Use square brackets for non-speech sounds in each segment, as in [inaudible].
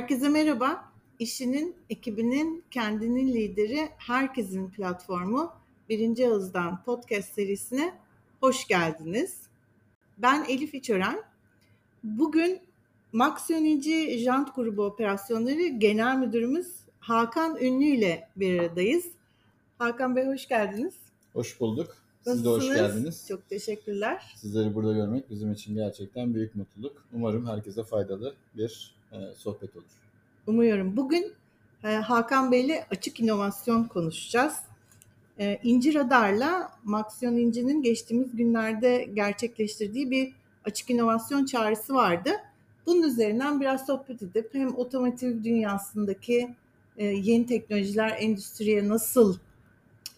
Herkese merhaba. İşinin, ekibinin, kendinin lideri, herkesin platformu Birinci Ağız'dan podcast serisine hoş geldiniz. Ben Elif İçören. Bugün Max Yönetici Jant Grubu Operasyonları Genel Müdürümüz Hakan Ünlü ile bir aradayız. Hakan Bey hoş geldiniz. Hoş bulduk. Siz de hoş geldiniz. Çok teşekkürler. Sizleri burada görmek bizim için gerçekten büyük mutluluk. Umarım herkese faydalı bir e, sohbet olur. Umuyorum. Bugün e, Hakan Bey ile açık inovasyon konuşacağız. E, İnci Radar'la Maxion İnci'nin geçtiğimiz günlerde gerçekleştirdiği bir açık inovasyon çağrısı vardı. Bunun üzerinden biraz sohbet edip hem otomotiv dünyasındaki e, yeni teknolojiler endüstriye nasıl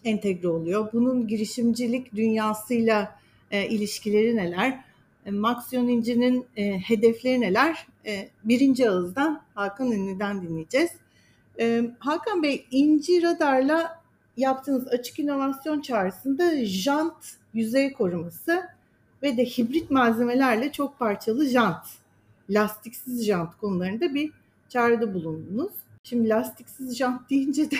entegre oluyor? Bunun girişimcilik dünyasıyla e, ilişkileri neler? E, Maxion İnci'nin e, hedefleri neler? E, birinci ağızdan Hakan Ünlü'den dinleyeceğiz. E, Hakan Bey, İnci Radar'la yaptığınız açık inovasyon çağrısında jant yüzey koruması ve de hibrit malzemelerle çok parçalı jant, lastiksiz jant konularında bir çağrıda bulundunuz. Şimdi lastiksiz jant [laughs] deyince de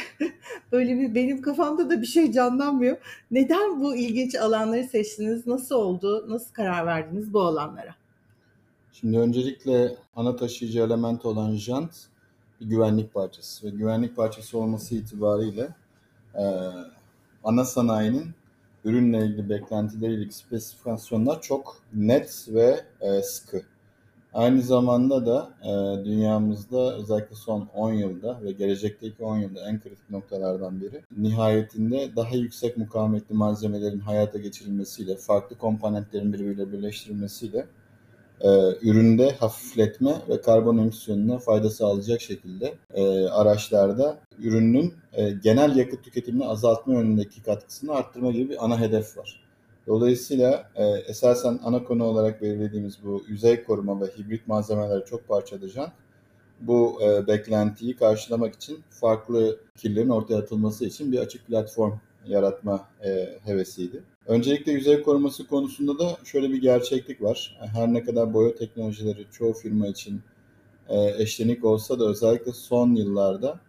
böyle bir benim kafamda da bir şey canlanmıyor. Neden bu ilginç alanları seçtiniz? Nasıl oldu? Nasıl karar verdiniz bu alanlara? Şimdi öncelikle ana taşıyıcı element olan jant bir güvenlik parçası ve güvenlik parçası olması itibariyle e, ana sanayinin ürünle ilgili beklentileriyle spesifikasyonlar çok net ve e, sıkı. Aynı zamanda da e, dünyamızda özellikle son 10 yılda ve gelecekteki 10 yılda en kritik noktalardan biri nihayetinde daha yüksek mukavemetli malzemelerin hayata geçirilmesiyle, farklı komponentlerin birbiriyle birleştirilmesiyle e, üründe hafifletme ve karbon emisyonuna fayda sağlayacak şekilde e, araçlarda ürünün e, genel yakıt tüketimini azaltma yönündeki katkısını arttırma gibi bir ana hedef var. Dolayısıyla e, esasen ana konu olarak belirlediğimiz bu yüzey koruma ve hibrit malzemeleri çok parçalayan bu e, beklentiyi karşılamak için farklı fikirlerin ortaya atılması için bir açık platform yaratma e, hevesiydi. Öncelikle yüzey koruması konusunda da şöyle bir gerçeklik var. Her ne kadar boya teknolojileri çoğu firma için e, eşlenik olsa da özellikle son yıllarda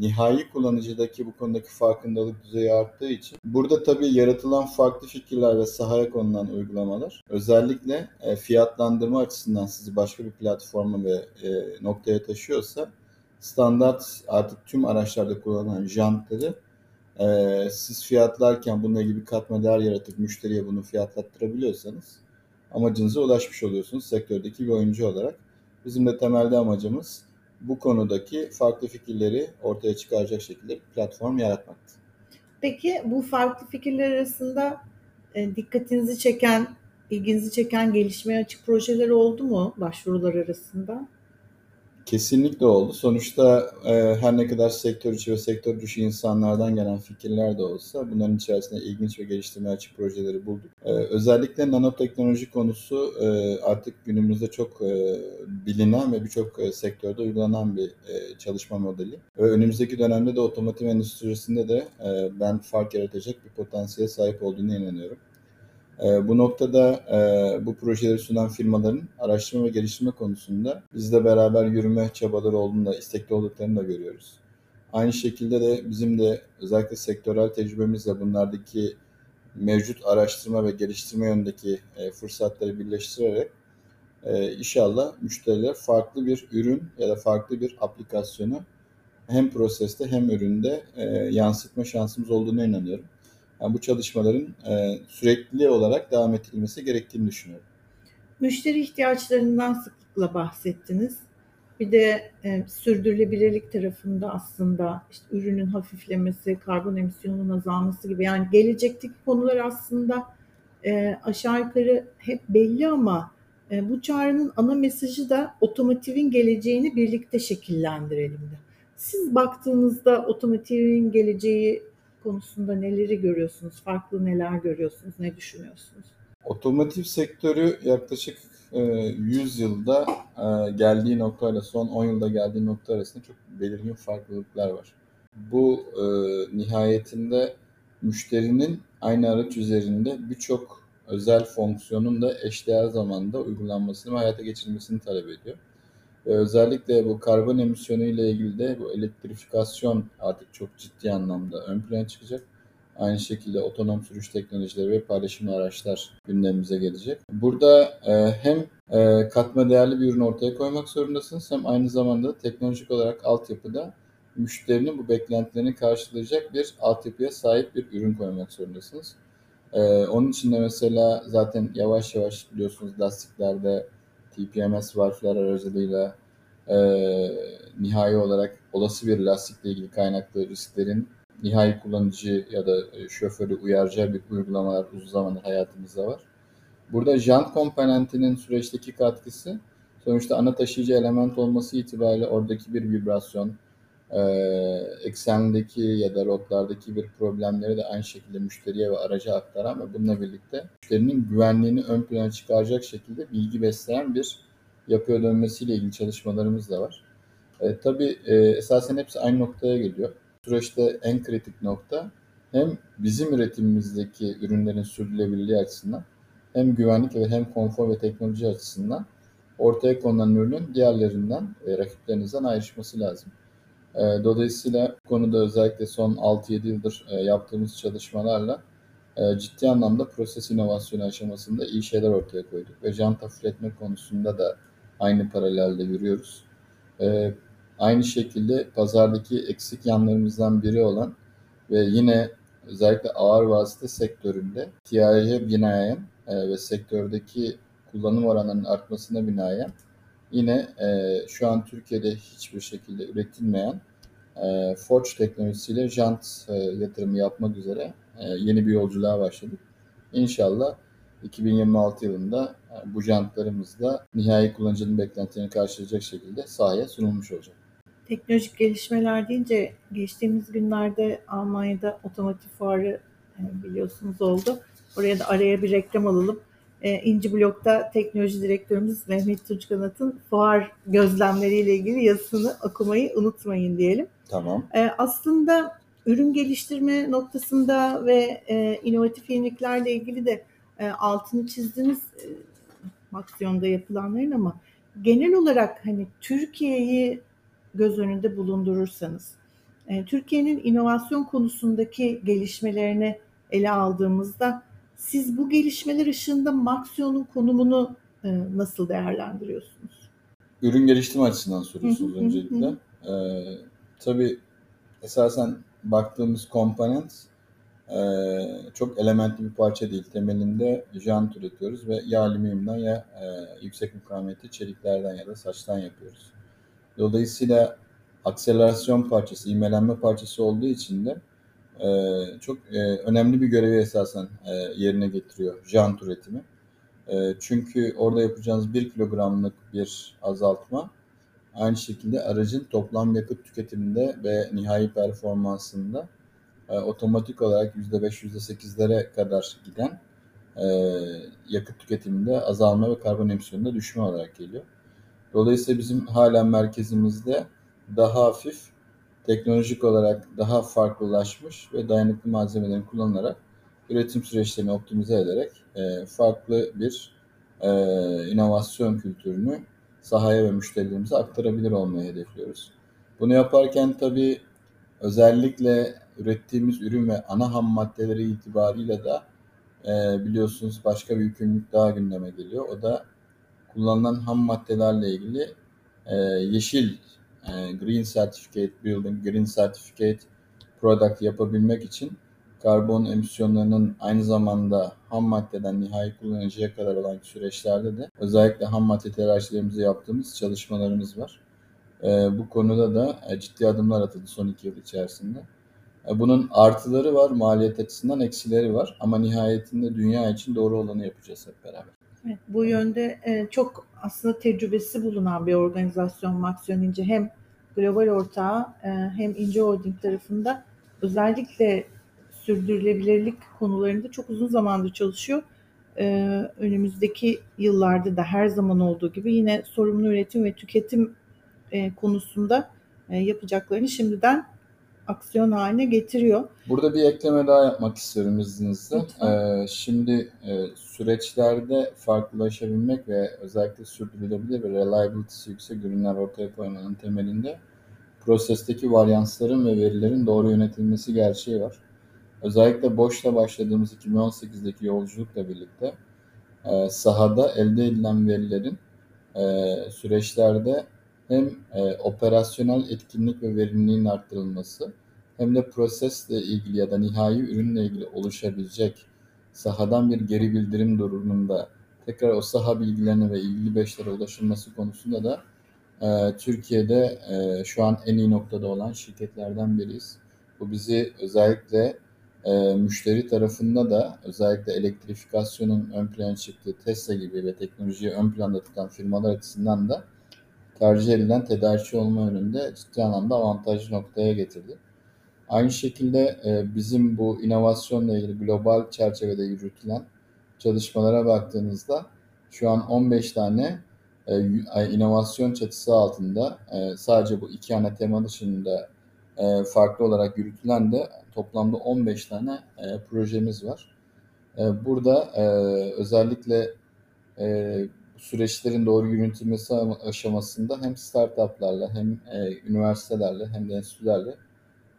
nihai kullanıcıdaki bu konudaki farkındalık düzeyi arttığı için burada tabii yaratılan farklı fikirler ve sahaya konulan uygulamalar özellikle e, fiyatlandırma açısından sizi başka bir platforma ve e, noktaya taşıyorsa standart artık tüm araçlarda kullanılan jantları e, siz fiyatlarken bununla ilgili bir katma değer yaratıp müşteriye bunu fiyatlattırabiliyorsanız amacınıza ulaşmış oluyorsunuz sektördeki bir oyuncu olarak. Bizim de temelde amacımız bu konudaki farklı fikirleri ortaya çıkaracak şekilde platform yaratmaktı. Peki bu farklı fikirler arasında e, dikkatinizi çeken, ilginizi çeken gelişmeye açık projeler oldu mu başvurular arasında? Kesinlikle oldu. Sonuçta e, her ne kadar sektör içi ve sektör dışı insanlardan gelen fikirler de olsa bunların içerisinde ilginç ve geliştirme açık projeleri bulduk. E, özellikle nanoteknoloji konusu e, artık günümüzde çok e, bilinen ve birçok e, sektörde uygulanan bir e, çalışma modeli. Ve önümüzdeki dönemde de otomotiv endüstrisinde de e, ben fark yaratacak bir potansiyele sahip olduğunu inanıyorum. E, bu noktada e, bu projeleri sunan firmaların araştırma ve geliştirme konusunda bizle beraber yürüme çabaları olduğunu da istekli olduklarını da görüyoruz. Aynı şekilde de bizim de özellikle sektörel tecrübemizle bunlardaki mevcut araştırma ve geliştirme yönündeki e, fırsatları birleştirerek e, inşallah müşteriler farklı bir ürün ya da farklı bir aplikasyonu hem proseste hem üründe e, yansıtma şansımız olduğuna inanıyorum. Yani bu çalışmaların e, sürekli olarak devam ettirilmesi gerektiğini düşünüyorum. Müşteri ihtiyaçlarından sıklıkla bahsettiniz. Bir de e, sürdürülebilirlik tarafında aslında işte ürünün hafiflemesi, karbon emisyonunun azalması gibi yani gelecekteki konular aslında e, aşağı yukarı hep belli ama e, bu çağrının ana mesajı da otomotivin geleceğini birlikte şekillendirelim de. Siz baktığınızda otomotivin geleceği konusunda neleri görüyorsunuz? Farklı neler görüyorsunuz? Ne düşünüyorsunuz? Otomotiv sektörü yaklaşık 100 e, yılda e, geldiği noktayla son 10 yılda geldiği nokta arasında çok belirgin farklılıklar var. Bu e, nihayetinde müşterinin aynı araç üzerinde birçok özel fonksiyonun da eşdeğer zamanda uygulanmasını ve hayata geçirilmesini talep ediyor. Ve özellikle bu karbon emisyonu ile ilgili de bu elektrifikasyon artık çok ciddi anlamda ön plana çıkacak. Aynı şekilde otonom sürüş teknolojileri ve paylaşımlı araçlar gündemimize gelecek. Burada e, hem e, katma değerli bir ürün ortaya koymak zorundasınız hem aynı zamanda teknolojik olarak altyapıda müşterinin bu beklentilerini karşılayacak bir altyapıya sahip bir ürün koymak zorundasınız. Ee, onun için de mesela zaten yavaş yavaş biliyorsunuz lastiklerde TPMS valfler aracılığıyla e, nihai olarak olası bir lastikle ilgili kaynaklı risklerin nihai kullanıcı ya da şoförü uyaracağı bir uygulamalar uzun zamandır hayatımızda var. Burada jant komponentinin süreçteki katkısı sonuçta ana taşıyıcı element olması itibariyle oradaki bir vibrasyon, e, eksendeki ya da rotlardaki bir problemleri de aynı şekilde müşteriye ve araca aktaran ve bununla birlikte müşterinin güvenliğini ön plana çıkaracak şekilde bilgi besleyen bir yapıya dönmesiyle ilgili çalışmalarımız da var. E, tabii e, esasen hepsi aynı noktaya geliyor. Süreçte en kritik nokta hem bizim üretimimizdeki ürünlerin sürdürülebilirliği açısından hem güvenlik ve hem konfor ve teknoloji açısından ortaya konulan ürünün diğerlerinden, e, rakiplerinizden ayrışması lazım. E, dolayısıyla bu konuda özellikle son 6-7 yıldır e, yaptığımız çalışmalarla e, ciddi anlamda proses inovasyonu aşamasında iyi şeyler ortaya koyduk. Ve jant hafifletme konusunda da aynı paralelde yürüyoruz. E, aynı şekilde pazardaki eksik yanlarımızdan biri olan ve yine özellikle ağır vasıta sektöründe ihtiyacı binaen ve sektördeki kullanım oranının artmasına binaen yine e, şu an Türkiye'de hiçbir şekilde üretilmeyen e, Forge teknolojisiyle jant e, yatırımı yapmak üzere e, yeni bir yolculuğa başladık. İnşallah 2026 yılında e, bu jantlarımız da nihai kullanıcının beklentilerini karşılayacak şekilde sahaya sunulmuş olacak. Teknolojik gelişmeler deyince geçtiğimiz günlerde Almanya'da otomotiv fuarı e, biliyorsunuz oldu. Oraya da araya bir reklam alalım. E, İnci Blok'ta teknoloji direktörümüz Mehmet Tunç Kanat'ın fuar gözlemleriyle ilgili yazısını okumayı unutmayın diyelim. Tamam. E, aslında ürün geliştirme noktasında ve e, inovatif yeniliklerle ilgili de e, altını çizdiniz e, Maksiyon'da yapılanların ama genel olarak hani Türkiye'yi göz önünde bulundurursanız, e, Türkiye'nin inovasyon konusundaki gelişmelerini ele aldığımızda siz bu gelişmeler ışığında Maxion'un konumunu e, nasıl değerlendiriyorsunuz? Ürün geliştirme açısından soruyorsunuz öncelikle. Ee, tabii esasen baktığımız komponent e, çok elementli bir parça değil. Temelinde jant üretiyoruz ve ya alüminyumdan ya e, yüksek mukavemetli çeliklerden ya da saçtan yapıyoruz. Dolayısıyla akselerasyon parçası, ivmelenme parçası olduğu için de e, çok e, önemli bir görevi esasen e, yerine getiriyor jant üretimi. E, çünkü orada yapacağınız 1 kilogramlık bir azaltma aynı şekilde aracın toplam yakıt tüketiminde ve nihai performansında e, otomatik olarak %5, %8'lere kadar giden e, yakıt tüketiminde azalma ve karbon emisyonunda düşme olarak geliyor. Dolayısıyla bizim halen merkezimizde daha hafif, teknolojik olarak daha farklılaşmış ve dayanıklı malzemelerin kullanılarak üretim süreçlerini optimize ederek e, farklı bir e, inovasyon kültürünü sahaya ve müşterilerimize aktarabilir olmayı hedefliyoruz. Bunu yaparken tabii özellikle ürettiğimiz ürün ve ana ham maddeleri itibariyle de e, biliyorsunuz başka bir yükümlülük daha gündeme geliyor. O da kullanılan ham maddelerle ilgili e, yeşil Green Certificate Building, Green Certificate Product yapabilmek için karbon emisyonlarının aynı zamanda ham maddeden nihai kullanıcıya kadar olan süreçlerde de özellikle ham madde telaşlarımızı yaptığımız çalışmalarımız var. E, bu konuda da e, ciddi adımlar atıldı son iki yıl içerisinde. E, bunun artıları var, maliyet açısından eksileri var ama nihayetinde dünya için doğru olanı yapacağız hep beraber. Evet, bu yönde e, çok aslında tecrübesi bulunan bir organizasyon Maksiyon İnce. Hem global ortağı e, hem İnce Holding tarafında özellikle sürdürülebilirlik konularında çok uzun zamandır çalışıyor. E, önümüzdeki yıllarda da her zaman olduğu gibi yine sorumlu üretim ve tüketim konusunda yapacaklarını şimdiden aksiyon haline getiriyor. Burada bir ekleme daha yapmak istiyorum izninizle. Ee, şimdi e, süreçlerde farklılaşabilmek ve özellikle sürdürülebilir ve reliability'si yüksek ürünler ortaya koymanın temelinde prosesteki varyansların ve verilerin doğru yönetilmesi gerçeği var. Özellikle boşla başladığımız 2018'deki yolculukla birlikte e, sahada elde edilen verilerin e, süreçlerde hem e, operasyonel etkinlik ve verimliliğin arttırılması hem de prosesle ilgili ya da nihai ürünle ilgili oluşabilecek sahadan bir geri bildirim durumunda tekrar o saha bilgilerine ve ilgili beşlere ulaşılması konusunda da e, Türkiye'de e, şu an en iyi noktada olan şirketlerden biriyiz. Bu bizi özellikle e, müşteri tarafında da özellikle elektrifikasyonun ön plana çıktığı Tesla gibi ve teknolojiyi ön planda tutan firmalar açısından da tercih edilen tedarikçi olma yönünde ciddi anlamda avantajlı noktaya getirdi. Aynı şekilde e, bizim bu inovasyonla ilgili global çerçevede yürütülen çalışmalara baktığınızda şu an 15 tane e, inovasyon çatısı altında e, sadece bu iki ana tema dışında farklı olarak yürütülen de toplamda 15 tane projemiz var. Burada özellikle süreçlerin doğru yürütülmesi aşamasında hem startuplarla hem e, üniversitelerle hem de enstitülerle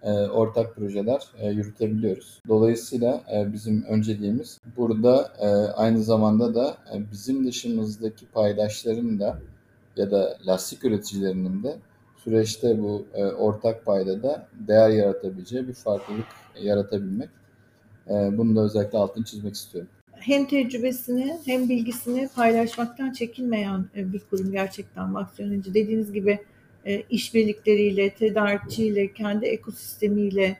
e, ortak projeler e, yürütebiliyoruz. Dolayısıyla e, bizim önceliğimiz burada e, aynı zamanda da e, bizim dışımızdaki paydaşların da ya da lastik üreticilerinin de süreçte bu e, ortak payda da değer yaratabileceği bir farklılık yaratabilmek. E, bunu da özellikle altını çizmek istiyorum. Hem tecrübesini hem bilgisini paylaşmaktan çekinmeyen e, bir kurum gerçekten Maksiyonuncu. Dediğiniz gibi e, işbirlikleriyle, tedarikçiyle, kendi ekosistemiyle,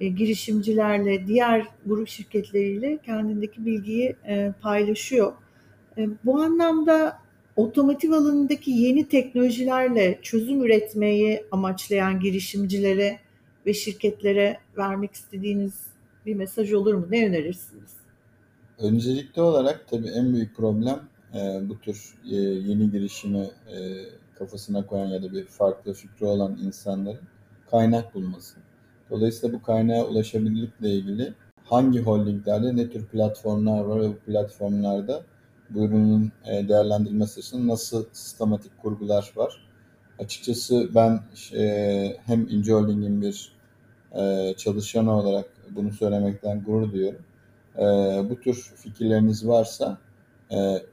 e, girişimcilerle, diğer grup şirketleriyle kendindeki bilgiyi paylaşıyor. Bu anlamda otomotiv alanındaki yeni teknolojilerle çözüm üretmeyi amaçlayan girişimcilere ve şirketlere vermek istediğiniz bir mesaj olur mu? Ne önerirsiniz? Öncelikli olarak tabii en büyük problem e, bu tür e, yeni girişimi e, kafasına koyan ya da bir farklı fikri olan insanların kaynak bulması. Dolayısıyla bu kaynağa ulaşabilirlikle ilgili hangi holdinglerde ne tür platformlar var ve bu platformlarda bu ürünün e, değerlendirilmesi için nasıl sistematik kurgular var. Açıkçası ben e, hem İnce Holding'in bir e, çalışanı olarak bunu söylemekten gurur duyuyorum. Bu tür fikirleriniz varsa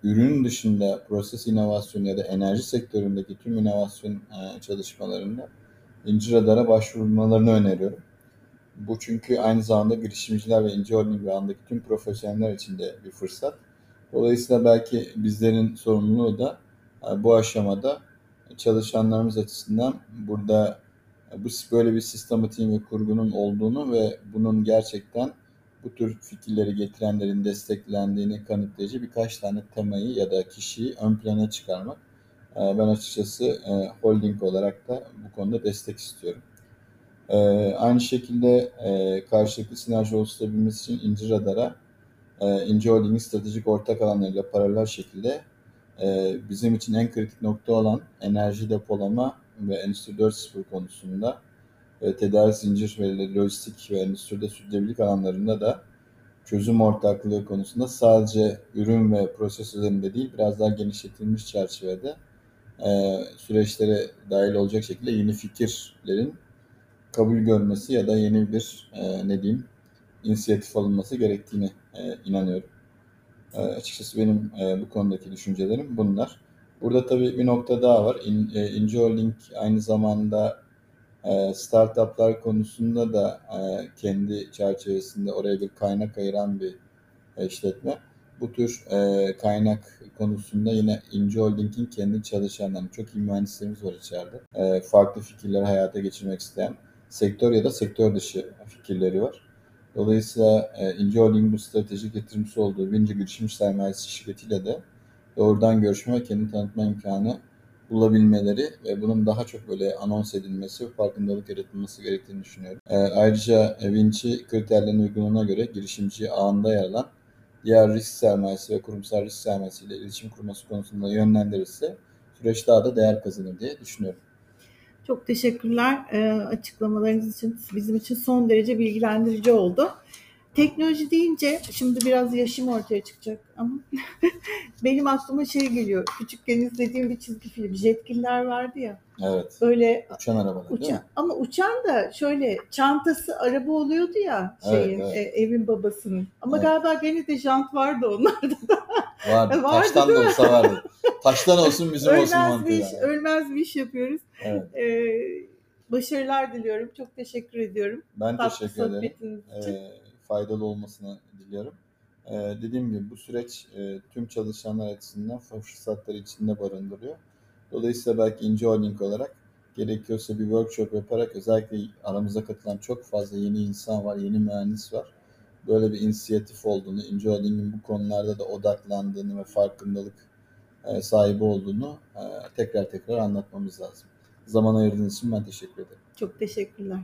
ürün dışında proses inovasyonu ya da enerji sektöründeki tüm inovasyon çalışmalarında İnci Radar'a başvurmalarını öneriyorum. Bu çünkü aynı zamanda girişimciler ve İnci Holding ve andaki tüm profesyoneller için de bir fırsat. Dolayısıyla belki bizlerin sorumluluğu da e, bu aşamada çalışanlarımız açısından burada e, bu böyle bir sistematiğin ve kurgunun olduğunu ve bunun gerçekten bu tür fikirleri getirenlerin desteklendiğini kanıtlayıcı birkaç tane temayı ya da kişiyi ön plana çıkarmak. E, ben açıkçası holding olarak da bu konuda destek istiyorum. Aynı şekilde karşılıklı sinerji oluşturabilmesi için İnci Radar'a e, İnce Holding'in stratejik ortak alanlarıyla paralel şekilde e, bizim için en kritik nokta olan enerji depolama ve Endüstri 4.0 konusunda e, tedarik zincir ve lojistik ve endüstride sürdürülebilirlik alanlarında da çözüm ortaklığı konusunda sadece ürün ve proses üzerinde değil biraz daha genişletilmiş çerçevede e, süreçlere dahil olacak şekilde yeni fikirlerin kabul görmesi ya da yeni bir e, ne diyeyim inisiyatif alınması gerektiğini e, inanıyorum. E, açıkçası benim bu konudaki düşüncelerim bunlar. Burada tabii bir nokta daha var. İn, Holding aynı zamanda startuplar konusunda da e, kendi çerçevesinde oraya bir kaynak ayıran bir işletme. Bu tür e, kaynak konusunda yine İnci Holding'in kendi çalışanları, çok iyi mühendislerimiz var içeride. E, farklı fikirleri hayata geçirmek isteyen sektör ya da sektör dışı fikirleri var. Dolayısıyla İnce Holding bu stratejik yatırımcısı olduğu Vinci Girişim Sermayesi şirketiyle de doğrudan görüşme ve kendi tanıtma imkanı bulabilmeleri ve bunun daha çok böyle anons edilmesi farkındalık yaratılması gerektiğini düşünüyorum. E, ayrıca Vinci kriterlerin uygunluğuna göre girişimci ağında yer alan diğer risk sermayesi ve kurumsal risk sermayesi ile iletişim kurması konusunda yönlendirirse süreç daha da değer kazanır diye düşünüyorum. Çok teşekkürler e, açıklamalarınız için. Bizim için son derece bilgilendirici oldu. Teknoloji deyince şimdi biraz yaşım ortaya çıkacak ama [laughs] benim aklıma şey geliyor. Küçükken izlediğim bir çizgi film Jetgiller vardı ya. Evet. Böyle Uçan arabalar değil uçan ama uçan da şöyle çantası araba oluyordu ya şeyin Evet, evet. e, evin babasının. Ama Evet. galiba gene de jant vardı onlarda da. Vardı. [laughs] Vardı, Taştan da olsa vardı. Taştan olsun bizim olsun ölmez bir iş, mantığıyla. ölmez bir iş yapıyoruz. Evet. Ee, başarılar diliyorum. Çok teşekkür ediyorum. Ben Tatlı teşekkür ederim. için. Ee, faydalı olmasını diliyorum. Ee, dediğim gibi bu süreç e, tüm çalışanlar açısından fırsatları içinde barındırıyor. Dolayısıyla belki İnce Holding olarak gerekiyorsa bir workshop yaparak özellikle aramıza katılan çok fazla yeni insan var, yeni mühendis var. Böyle bir inisiyatif olduğunu, İnce Holding'in bu konularda da odaklandığını ve farkındalık e, sahibi olduğunu e, tekrar tekrar anlatmamız lazım. Zaman ayırdığınız için ben teşekkür ederim. Çok teşekkürler.